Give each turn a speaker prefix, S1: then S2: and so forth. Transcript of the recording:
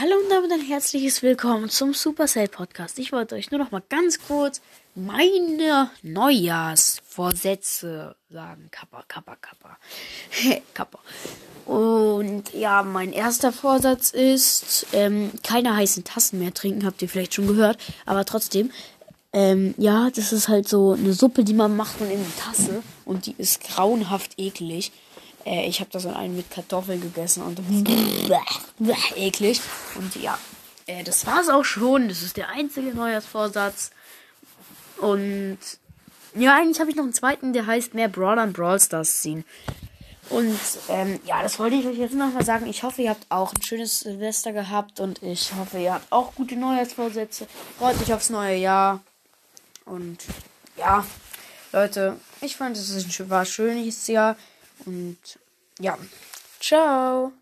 S1: Hallo und damit ein herzliches Willkommen zum Supercell Podcast. Ich wollte euch nur noch mal ganz kurz meine Neujahrsvorsätze sagen. Kappa, kappa, kappa. kappa. Und ja, mein erster Vorsatz ist, ähm, keine heißen Tassen mehr trinken, habt ihr vielleicht schon gehört. Aber trotzdem, ähm, ja, das ist halt so eine Suppe, die man macht und in eine Tasse. Und die ist grauenhaft eklig. Äh, ich habe das in einen mit Kartoffeln gegessen und eklig. Und ja, äh, das war's auch schon. Das ist der einzige Neujahrsvorsatz. Und ja, eigentlich habe ich noch einen zweiten, der heißt mehr Brawl und Brawl Stars ziehen. Und ähm, ja, das wollte ich euch jetzt nochmal sagen. Ich hoffe, ihr habt auch ein schönes Silvester gehabt und ich hoffe, ihr habt auch gute Neujahrsvorsätze. Freut euch aufs neue Jahr. Und ja, Leute, ich fand es war ein schönes Jahr. Und ja, ciao.